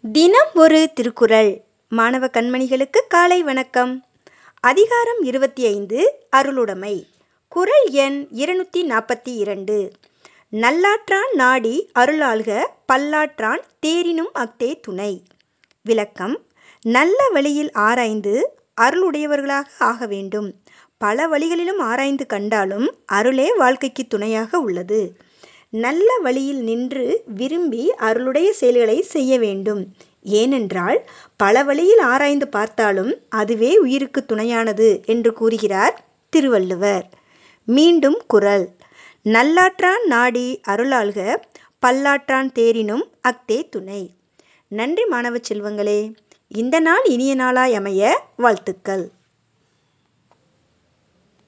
தினம் ஒரு திருக்குறள். மாணவ கண்மணிகளுக்கு காலை வணக்கம். அதிகாரம் இருபத்தி ஐந்து அருளுடைமை. குறள் எண் இருநூற்றி நாற்பத்தி இரண்டு. நல்லாற்றான் நாடி அருளாள்க பல்லாற்றான் தேரினும் அக்தே துணை. விளக்கம் நல்ல வழியில் ஆராய்ந்து அருளுடையவர்களாக ஆக வேண்டும். பல வழிகளிலும் ஆராய்ந்து கண்டாலும் அருளே வாழ்க்கைக்கு துணையாக உள்ளது. நல்ல வழியில் நின்று விரும்பி அருளுடைய செயல்களை செய்ய வேண்டும். ஏனென்றால் பல வழியில் ஆராய்ந்து பார்த்தாலும் அதுவே உயிருக்கு துணையானது என்று கூறுகிறார் திருவள்ளுவர். மீண்டும் குறள் நல்லாற்றான் நாடி அருளாள்க பல்லாற்றான் தேரினும் அஃதே துணை. நன்றி மாணவ செல்வங்களே இந்த நாள் இனிய நாளாய் அமைய வாழ்த்துக்கள்.